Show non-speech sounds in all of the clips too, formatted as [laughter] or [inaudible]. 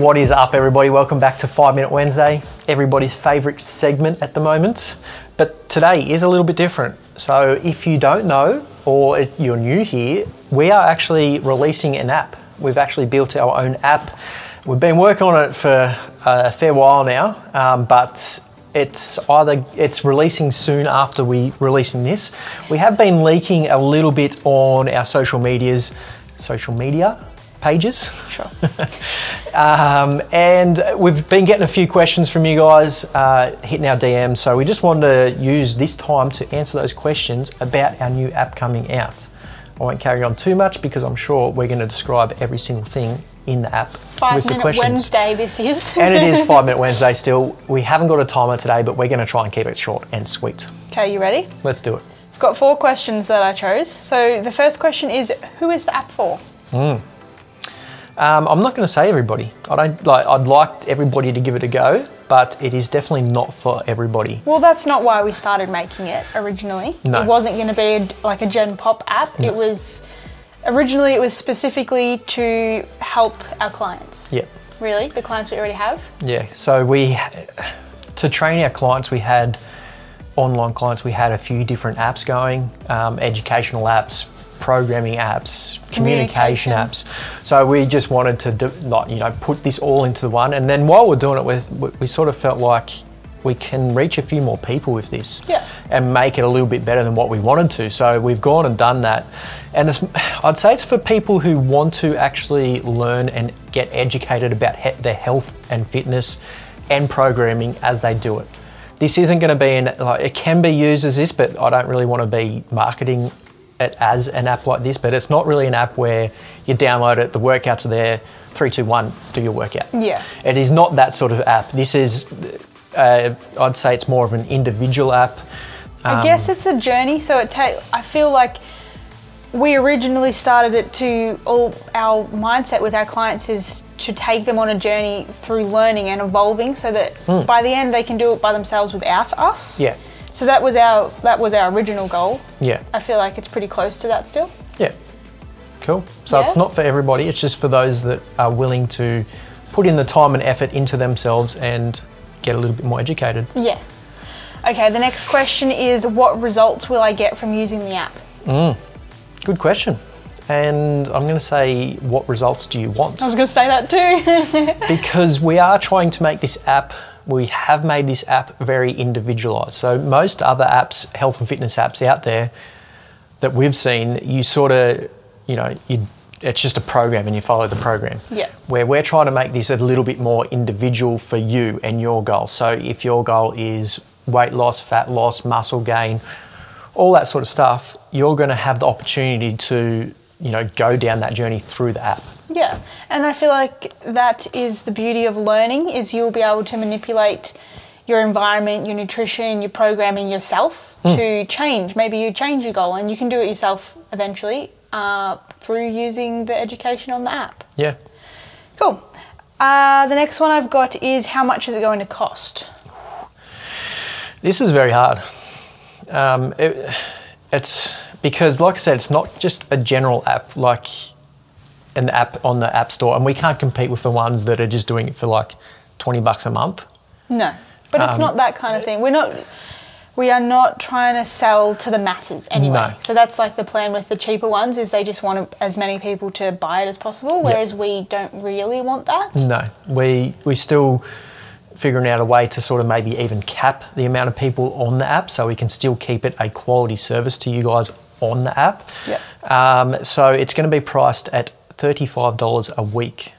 What is up, everybody? Welcome back to Five Minute Wednesday, everybody's favourite segment at the moment. But today is a little bit different. So, if you don't know or you're new here, we are actually releasing an app. We've actually built our own app. We've been working on it for a fair while now, um, but it's either it's releasing soon after we releasing this. We have been leaking a little bit on our social medias, social media pages. Sure. [laughs] Um, and we've been getting a few questions from you guys uh, hitting our DMs, so we just wanted to use this time to answer those questions about our new app coming out. I won't carry on too much because I'm sure we're going to describe every single thing in the app Five with the minute questions. Wednesday this is. [laughs] and it is Five Minute Wednesday still. We haven't got a timer today, but we're going to try and keep it short and sweet. okay, you ready? Let's do it. I've got four questions that I chose. So the first question is who is the app for? Um, I'm not going to say everybody. I don't like. I'd like everybody to give it a go, but it is definitely not for everybody. Well, that's not why we started making it originally. No. It wasn't going to be a, like a Gen Pop app. It was originally it was specifically to help our clients. Yeah. Really, the clients we already have. Yeah, so we, to train our clients, we had online clients, we had a few different apps going, um, educational apps, programming apps, communication, Communication. apps. So we just wanted to, do, like, you know, put this all into the one. And then while we're doing it, we, we sort of felt like we can reach a few more people with this Yeah. and make it a little bit better than what we wanted to. So we've gone and done that. And it's, I'd say it's for people who want to actually learn and get educated about he- their health and fitness and programming as they do it. This isn't going to be an, like, it can be used as this, but I don't really want to be marketing it as an app like this. But it's not really an app where you download it, the workouts are there, three, two, one, do your workout. Yeah. It is not that sort of app. This is, uh, I'd say it's more of an individual app. I guess it's a journey. So it take. I feel like we originally started it to all our mindset with our clients is to take them on a journey through learning and evolving, so that by the end they can do it by themselves without us. Yeah. So that was our that was our original goal. Yeah. I feel like it's pretty close to that still. Yeah. Cool. So it's not for everybody, it's just for those that are willing to put in the time and effort into themselves and get a little bit more educated. Yeah. Okay. The next question is, what results will I get from using the app? Mmm. Good question. And I'm going to say, what results do you want? I was going to say that too. [laughs] because we are trying to make this app we have made this app very individualized. So most other apps health and fitness apps out there that we've seen you sort of you know you it's just a program and you follow the program. Yeah. where we're trying to make this a little bit more individual for you and your goal. So if your goal is weight loss fat loss muscle gain all that sort of stuff you're going to have the opportunity to you know go down that journey through the app Yeah, and I feel like that is the beauty of learning is you'll be able to manipulate your environment, your nutrition, your programming yourself to change. Maybe you change your goal and you can do it yourself eventually uh, through using the education on the app. yeah Cool. Uh, the next one I've got is how much is it going to cost? This is very hard. Um, it, it's because, like I said, it's not just a general app like an app on the App Store, and we can't compete with the ones that are just doing it for like twenty bucks a month. No, but it's Um, not that kind of thing. We're not. We are not trying to sell to the masses anyway. No. So that's like the plan with the cheaper ones is they just want as many people to buy it as possible, whereas we don't really want that. No, we we still figuring out a way to sort of maybe even cap the amount of people on the app, so we can still keep it a quality service to you guys on the app. Yep. Um, so it's going to be priced at thirty-five dollars a week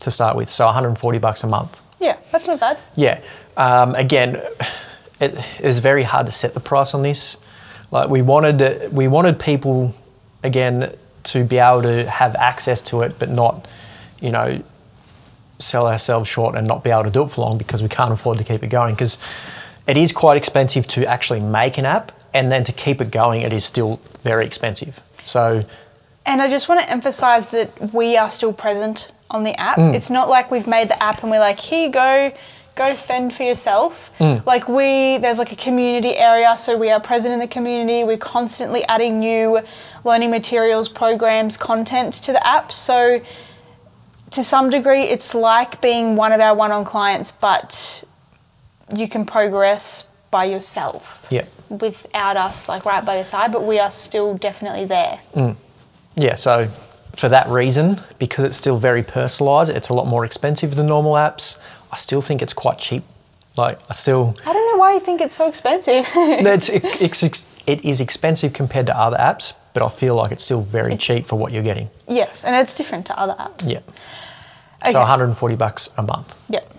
to start with, so one hundred and forty bucks a month. Yeah, that's not bad. Yeah. Um, again, it, it was very hard to set the price on this. Like we wanted, we wanted people again to be able to have access to it, but not, you know, sell ourselves short and not be able to do it for long because we can't afford to keep it going. Because it is quite expensive to actually make an app, and then to keep it going, it is still very expensive. So And I just want to emphasize that we are still present on the app. Mm. It's not like we've made the app and we're like, here you go, go fend for yourself. Mm. Like we, there's like a community area, so we are present in the community. We're constantly adding new learning materials, programs, content to the app. So to some degree, it's like being one of our one-on clients, but you can progress by yourself Yeah. without us, like right by your side. But we are still definitely there. Yeah, so for that reason, because it's still very personalised, it's a lot more expensive than normal apps. I still think it's quite cheap. Like, I still, I don't know why you think it's so expensive. it's, it, it's, it is expensive compared to other apps, but I feel like it's still very cheap for what you're getting. yes, and it's different to other apps. Yeah. Okay. So 140 bucks a month. Yep.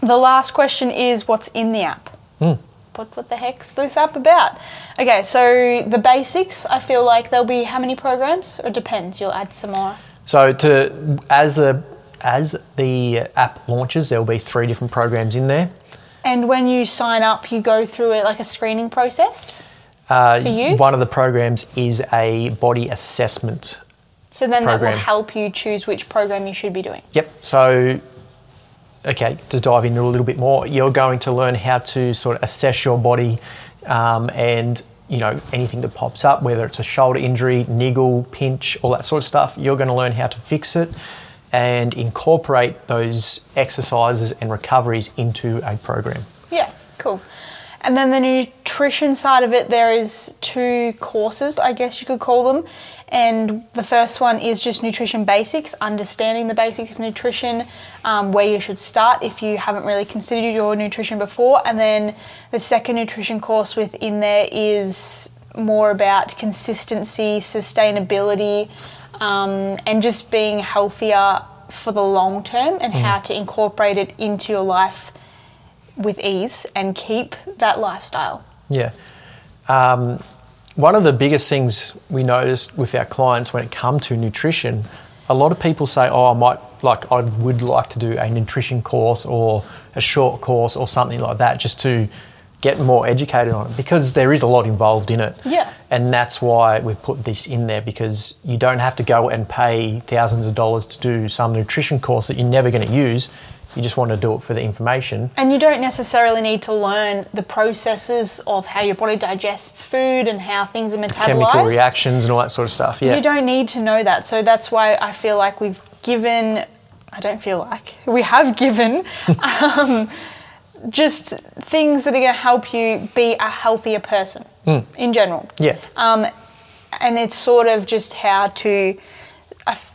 The last question is what's in the app? Hmm. What, what the heck's this app about? Okay, so the basics, I feel like there'll be how many programs? Or it depends, you'll add some more. So to as a as the app launches, there will be three different programs in there. And when you sign up, you go through it like a screening process. Uh, For you? One of the programs is a body assessment. So then that will help you choose which program you should be doing. Yep. So, okay, to dive into a little bit more, you're going to learn how to sort of assess your body um, and you know anything that pops up, whether it's a shoulder injury, niggle, pinch, all that sort of stuff. You're going to learn how to fix it and incorporate those exercises and recoveries into a program. Yeah, cool. And then the nutrition side of it, there is two courses, I guess you could call them. And the first one is just nutrition basics, understanding the basics of nutrition, um, where you should start if you haven't really considered your nutrition before. And then the second nutrition course within there is more about consistency, sustainability, um, and just being healthier for the long term and how to incorporate it into your life with ease and keep that lifestyle. Yeah. Um, one of the biggest things we noticed with our clients when it comes to nutrition, a lot of people say, "Oh, I might like, I would like to do a nutrition course or a short course or something like that, just to get more educated on it," because there is a lot involved in it. Yeah. And that's why we've put this in there because you don't have to go and pay thousands of dollars to do some nutrition course that you're never going to use. You just want to do it for the information. And you don't necessarily need to learn the processes of how your body digests food and how things are metabolized. Chemical reactions and all that sort of stuff. Yeah. You don't need to know that. So that's why I feel like we've given, I don't feel like, we have given [laughs] um, just things that are going to help you be a healthier person in general. Yeah. Um, and it's sort of just how to.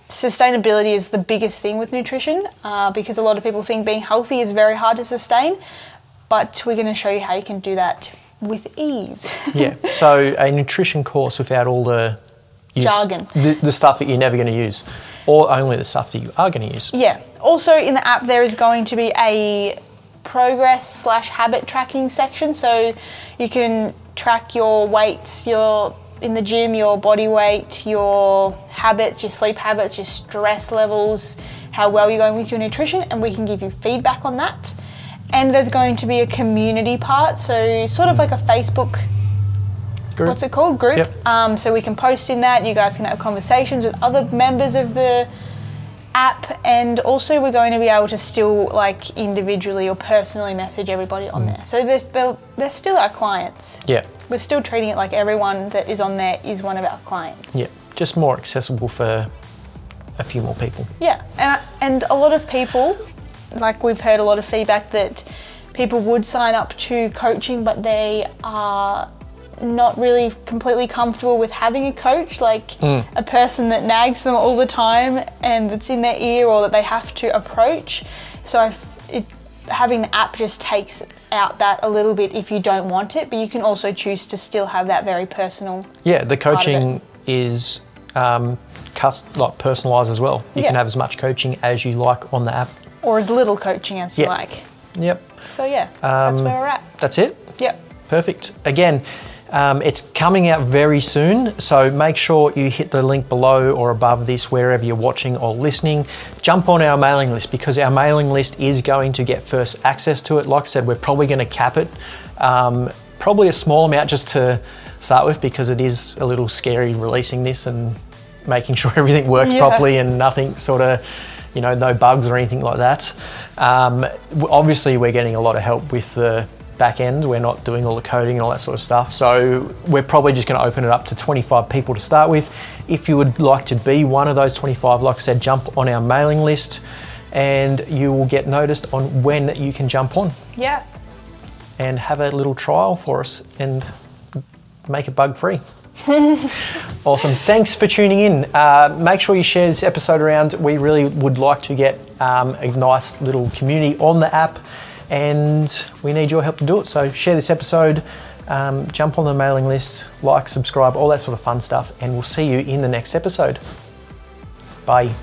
Sustainability is the biggest thing with nutrition uh, because a lot of people think being healthy is very hard to sustain, but we're going to show you how you can do that with ease. [laughs] Yeah. So a nutrition course without all the use, Jargon. the, the stuff that you're never going to use, or only the stuff that you are going to use. Yeah. Also, in the app, there is going to be a progress slash habit tracking section, so you can track your weights, your in the gym, your body weight, your habits, your sleep habits, your stress levels, how well you're going with your nutrition, and we can give you feedback on that. And there's going to be a community part, so sort of like a Facebook Group. what's it called group Yep. um, so we can post in that you guys can have conversations with other members of the app and also we're going to be able to still like individually or personally message everybody Mm. on there so they're, they're, they're still our clients Yeah. We're still treating it like everyone that is on there is one of our clients Yeah. Just more accessible for a few more people. Yeah, and, and a lot of people, like we've heard a lot of feedback that people would sign up to coaching, but they are not really completely comfortable with having a coach, like mm. a person that nags them all the time and that's in their ear or that they have to approach. So I, it, having the app just takes out that a little bit if you don't want it, but you can also choose to still have that very personal. Yeah. The coaching is um, cust- like personalised as well. You Yeah. can have as much coaching as you like on the app. Or as little coaching as you Yeah. like. Yep. So yeah, that's Um, where we're at. That's it. Yep. Perfect. Again, um, it's coming out very soon, so make sure you hit the link below or above this wherever you're watching or listening. Jump on our mailing list because our mailing list is going to get first access to it. Like I said, we're probably going to cap it, um, probably a small amount just to start with because it is a little scary releasing this and making [laughs] sure everything works Yeah. properly and nothing sort of you you know, no bugs or anything like that. Um, obviously, we're getting a lot of help with the back end. We're not doing all the coding and all that sort of stuff. So we're probably just going to open it up to 25 people to start with. If you would like to be one of those 25, like I said, jump on our mailing list and you will get noticed on when you can jump on Yeah. and have a little trial for us and make it bug free. [laughs] awesome. Thanks for tuning in. Uh, make sure you share this episode around. We really would like to get um, a nice little community on the app, and we need your help to do it. So share this episode, um, jump on the mailing list, like, subscribe, all that sort of fun stuff, and we'll see you in the next episode. Bye.